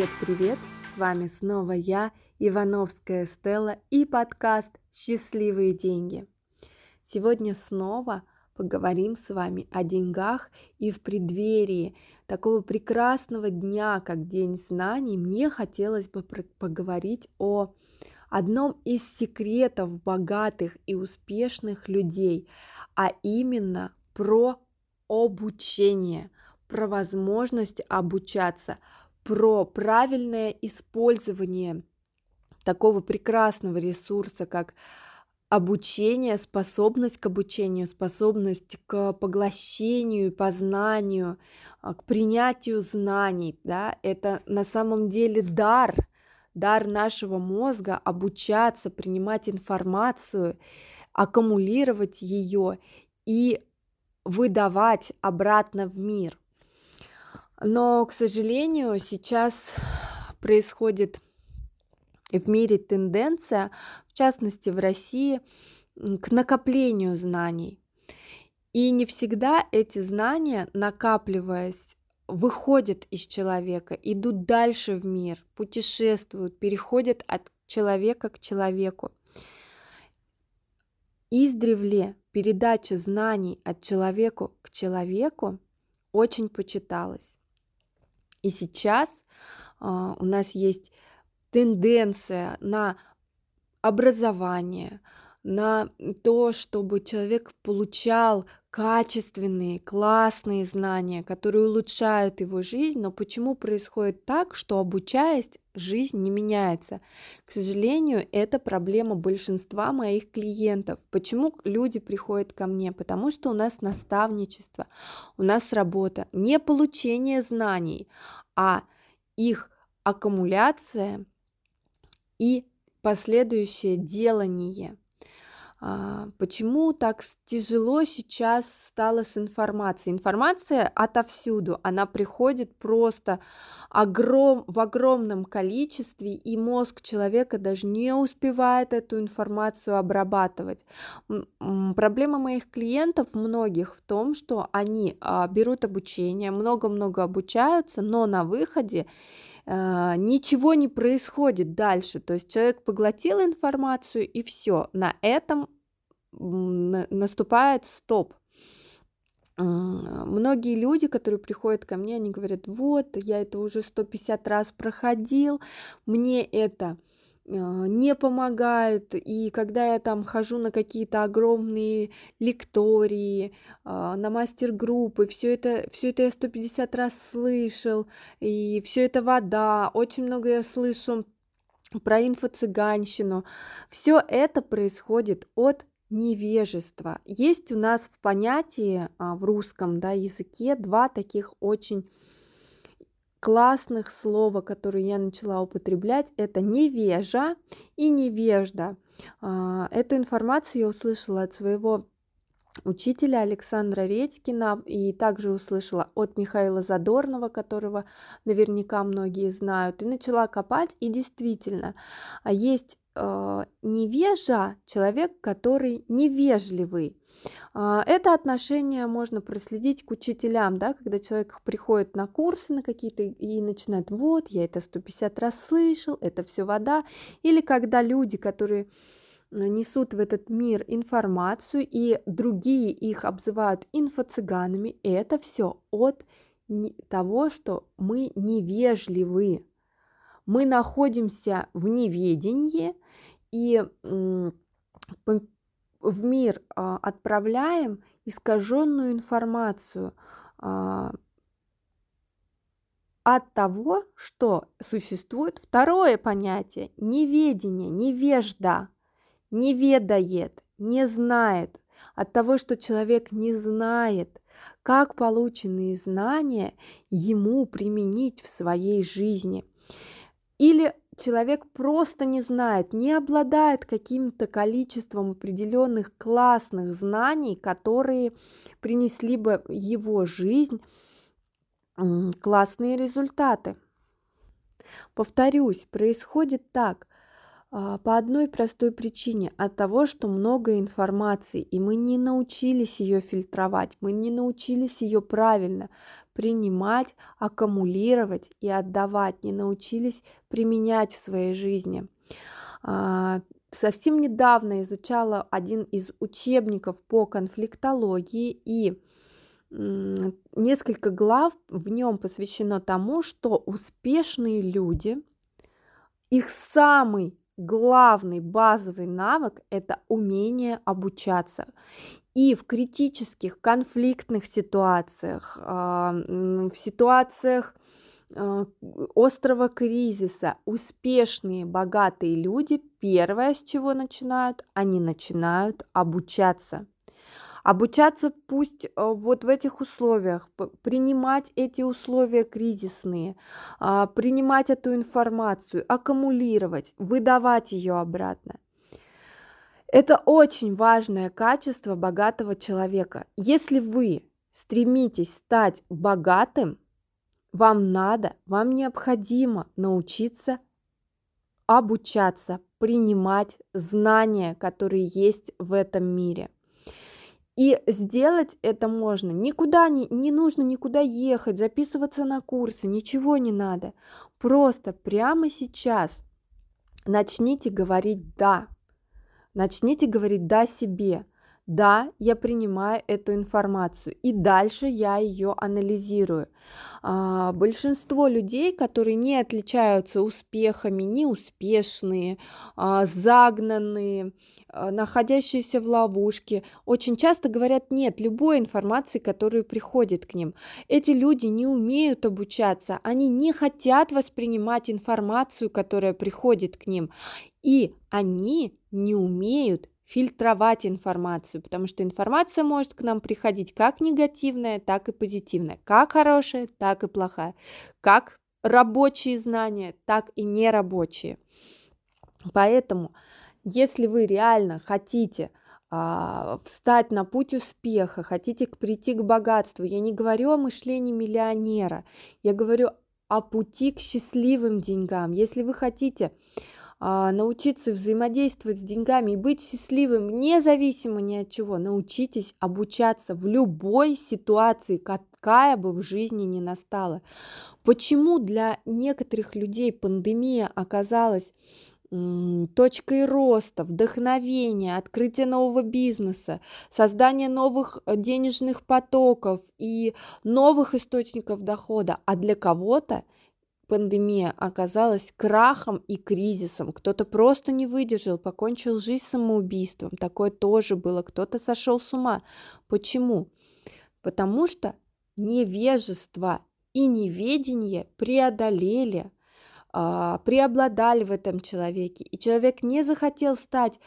Привет-привет! С вами снова я, Ивановская Стелла и подкаст «Счастливые деньги». Сегодня снова поговорим с вами о деньгах и в преддверии такого прекрасного дня, как День знаний, мне хотелось бы поговорить о одном из секретов богатых и успешных людей, а именно про обучение, про возможность обучаться, про правильное использование такого прекрасного ресурса, как обучение, способность к обучению, способность к поглощению, познанию, а, к принятию знаний. Да? Это на самом деле дар, дар нашего мозга обучаться, принимать информацию, аккумулировать ее и выдавать обратно в мир. Но, к сожалению, сейчас происходит в мире тенденция, в частности в России, к накоплению знаний. И не всегда эти знания, накапливаясь, выходят из человека, идут дальше в мир, путешествуют, переходят от человека к человеку. Издревле передача знаний от человека к человеку очень почиталась. И сейчас uh, у нас есть тенденция на образование, на то, чтобы человек получал качественные, классные знания, которые улучшают его жизнь, но почему происходит так, что обучаясь, жизнь не меняется? К сожалению, это проблема большинства моих клиентов. Почему люди приходят ко мне? Потому что у нас наставничество, у нас работа, не получение знаний, а их аккумуляция и последующее делание. А, почему так тяжело сейчас стало с информацией? Информация отовсюду, она приходит просто огром, в огромном количестве, и мозг человека даже не успевает эту информацию обрабатывать. Проблема моих клиентов многих в том, что они а, берут обучение, много-много обучаются, но на выходе а, ничего не происходит дальше. То есть человек поглотил информацию и все. На этом наступает стоп. А, многие люди, которые приходят ко мне, они говорят, вот, я это уже 150 раз проходил, мне это а, не помогает, и когда я там хожу на какие-то огромные лектории, а, на мастер-группы, все это, все это я 150 раз слышал, и все это вода, очень много я слышу про инфо-цыганщину. Все это происходит от невежества. Есть у нас в понятии а, в русском да, языке два таких очень классных слова, которые я начала употреблять, это невежа и невежда. А, эту информацию я услышала от своего учителя Александра Редькина и также услышала от Михаила Задорнова, которого наверняка многие знают, и начала копать, и действительно, а, есть э, невежа человек, который невежливый, а, это отношение можно проследить к учителям, да, когда человек приходит на курсы на какие-то и начинает, вот, я это 150 раз слышал, это все вода, или когда люди, которые несут в этот мир информацию, и другие их обзывают инфо-цыганами, это все от того, что мы невежливы. Мы находимся в неведении, и в мир а, отправляем искаженную информацию а, от того, что существует второе понятие неведение, невежда, не ведает, не знает, от того, что человек не знает, как полученные знания ему применить в своей жизни. Или человек просто не знает, не обладает каким-то количеством определенных классных знаний, которые принесли бы его жизнь классные результаты. Повторюсь, происходит так. А, по одной простой причине, от того, что много информации, и мы не научились ее фильтровать, мы не научились ее правильно принимать, аккумулировать и отдавать, не научились применять в своей жизни. А, совсем недавно изучала один из учебников по конфликтологии и несколько глав в нем посвящено тому, что успешные люди, их самый главный базовый навык – это умение обучаться. И в критических, конфликтных ситуациях, в ситуациях а, острого кризиса успешные, богатые люди первое, с чего начинают, они начинают обучаться – обучаться пусть э, вот в этих условиях, принимать эти условия кризисные, а, принимать эту информацию, аккумулировать, выдавать ее обратно. Это очень важное качество богатого человека. Если вы стремитесь стать богатым, вам надо, вам необходимо научиться обучаться, принимать знания, которые есть в этом мире – и сделать это можно. Никуда не, не нужно никуда ехать, записываться на курсы, ничего не надо. Просто прямо сейчас начните говорить «да». Начните говорить «да» себе. Да, я принимаю эту информацию, и дальше я ее анализирую. А, большинство людей, которые не отличаются успехами, неуспешные, а, загнанные, а, находящиеся в ловушке, очень часто говорят нет любой информации, которая приходит к ним. Эти люди не умеют обучаться, они не хотят воспринимать информацию, которая приходит к ним, и они не умеют фильтровать информацию, потому что информация может к нам приходить как негативная, так и позитивная, как хорошая, так и плохая, как рабочие знания, так и нерабочие. Поэтому, если вы реально хотите а, встать на путь успеха, хотите прийти к богатству, я не говорю о мышлении миллионера, я говорю о пути к счастливым деньгам. Если вы хотите научиться взаимодействовать с деньгами и быть счастливым независимо ни от чего. Научитесь обучаться в любой ситуации, какая бы в жизни ни настала. Почему для некоторых людей пандемия оказалась точкой роста, вдохновения, открытия нового бизнеса, создания новых э, денежных потоков и новых источников дохода, а для кого-то пандемия оказалась крахом и кризисом. Кто-то просто не выдержал, покончил жизнь самоубийством. Такое тоже было. Кто-то сошел с ума. Почему? Потому что невежество и неведение преодолели, а, преобладали в этом человеке. И человек не захотел стать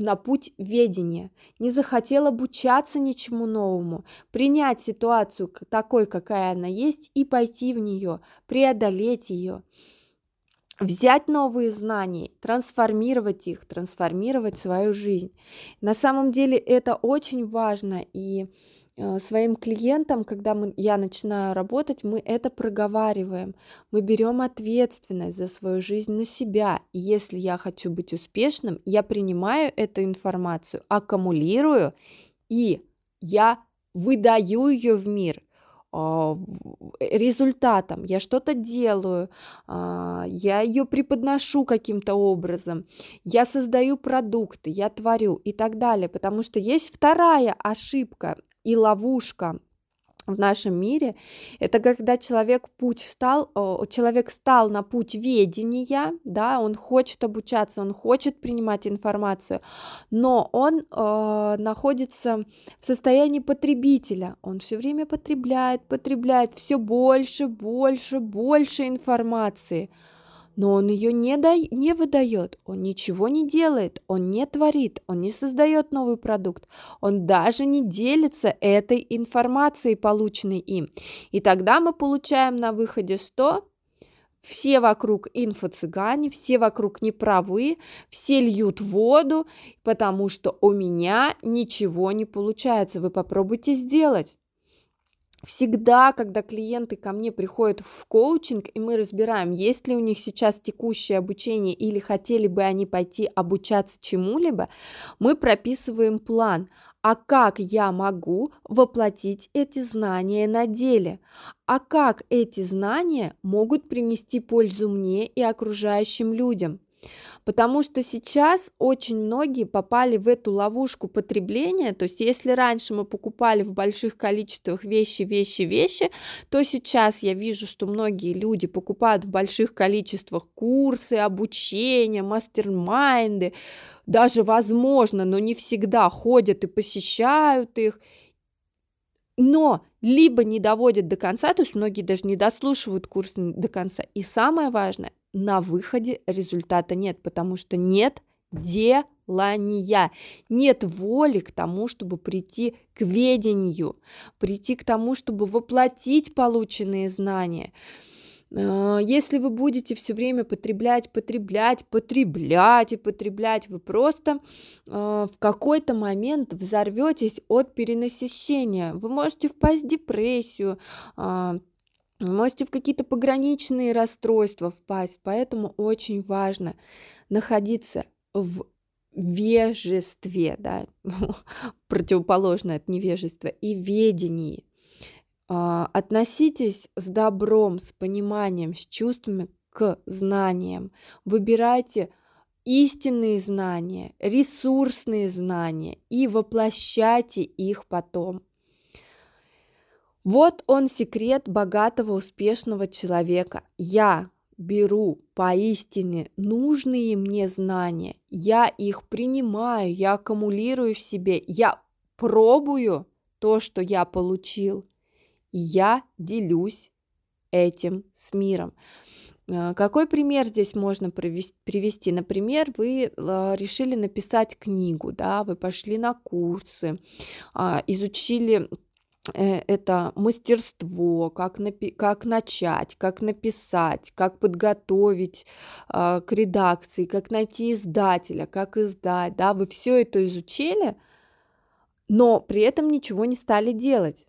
на путь ведения, не захотел обучаться ничему новому, принять ситуацию такой, какая она есть, и пойти в нее, преодолеть ее, взять новые знания, трансформировать их, трансформировать свою жизнь. На самом деле это очень важно, и своим клиентам, когда мы, я начинаю работать, мы это проговариваем. Мы берем ответственность за свою жизнь на себя. И если я хочу быть успешным, я принимаю эту информацию, аккумулирую, и я выдаю ее в мир а, результатом, я что-то делаю, а, я ее преподношу каким-то образом, я создаю продукты, я творю и так далее, потому что есть вторая ошибка, и ловушка в нашем мире, это когда человек путь встал, человек стал на путь ведения, да, он хочет обучаться, он хочет принимать информацию, но он э, находится в состоянии потребителя, он все время потребляет, потребляет все больше, больше, больше информации, но он ее не, да, не выдает, он ничего не делает, он не творит, он не создает новый продукт, он даже не делится этой информацией, полученной им. И тогда мы получаем на выходе что? Все вокруг инфо-цыгане, все вокруг неправы, все льют воду, потому что у меня ничего не получается. Вы попробуйте сделать. Всегда, когда клиенты ко мне приходят в коучинг, и мы разбираем, есть ли у них сейчас текущее обучение или хотели бы они пойти обучаться чему-либо, мы прописываем план, а как я могу воплотить эти знания на деле, а как эти знания могут принести пользу мне и окружающим людям. Потому что сейчас очень многие попали в эту ловушку потребления. То есть, если раньше мы покупали в больших количествах вещи, вещи, вещи, то сейчас я вижу, что многие люди покупают в больших количествах курсы, обучение, мастер-майнды, даже возможно, но не всегда ходят и посещают их. Но либо не доводят до конца, то есть многие даже не дослушивают курс до конца. И самое важное, на выходе результата нет, потому что нет делания, нет воли к тому, чтобы прийти к ведению, прийти к тому, чтобы воплотить полученные знания. А, если вы будете все время потреблять, потреблять, потреблять и потреблять, вы просто а, в какой-то момент взорветесь от перенасыщения. Вы можете впасть в депрессию, а, можете в какие-то пограничные расстройства впасть, поэтому очень важно находиться в вежестве, да, противоположное от невежества, и ведении. А, относитесь с добром, с пониманием, с чувствами к знаниям. Выбирайте истинные знания, ресурсные знания и воплощайте их потом. Вот он секрет богатого, успешного человека. Я беру поистине нужные мне знания, я их принимаю, я аккумулирую в себе, я пробую то, что я получил, и я делюсь этим с миром. Э, какой пример здесь можно привести? Например, вы э, решили написать книгу, да, вы пошли на курсы, а, изучили это мастерство, как, напи- как начать, как написать, как подготовить э, к редакции, как найти издателя, как издать, да, вы все это изучили, но при этом ничего не стали делать.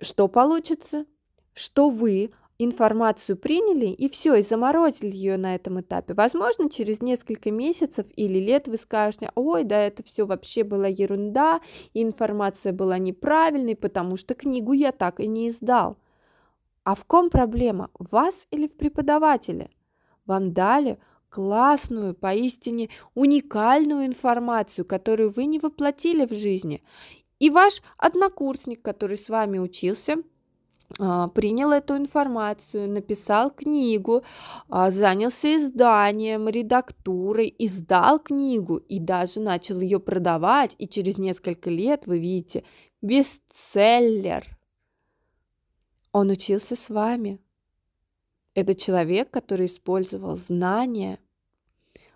Что получится? Что вы информацию приняли и все, и заморозили ее на этом этапе. Возможно, через несколько месяцев или лет вы скажете, ой, да это все вообще была ерунда, информация была неправильной, потому что книгу я так и не издал. А в ком проблема? В вас или в преподавателе? Вам дали классную, поистине уникальную информацию, которую вы не воплотили в жизни. И ваш однокурсник, который с вами учился, принял эту информацию, написал книгу, а, занялся изданием, редактурой, издал книгу и даже начал ее продавать. И через несколько лет, вы видите, бестселлер. Он учился с вами. Это человек, который использовал знания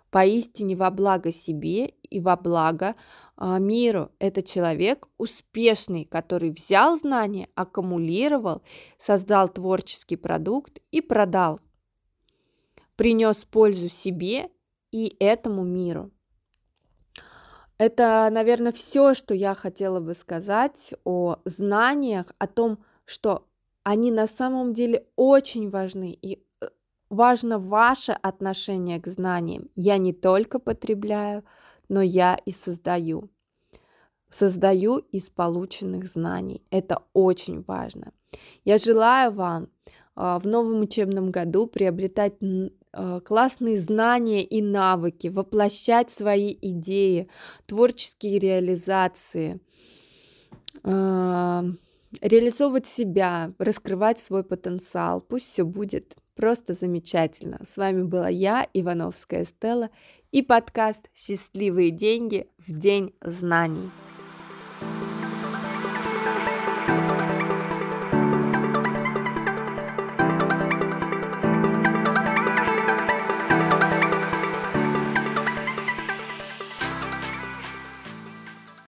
поистине во благо себе и во благо а, миру. Это человек успешный, который взял знания, аккумулировал, создал творческий продукт и продал. Принес пользу себе и этому миру. Это, наверное, все, что я хотела бы сказать о знаниях, о том, что они на самом деле очень важны и важно ваше отношение к знаниям. Я не только потребляю, но я и создаю. Создаю из полученных знаний. Это очень важно. Я желаю вам а, в новом учебном году приобретать а, классные знания и навыки, воплощать свои идеи, творческие реализации, а, реализовывать себя, раскрывать свой потенциал. Пусть все будет Просто замечательно. С вами была я, Ивановская Стелла, и подкаст «Счастливые деньги в день знаний».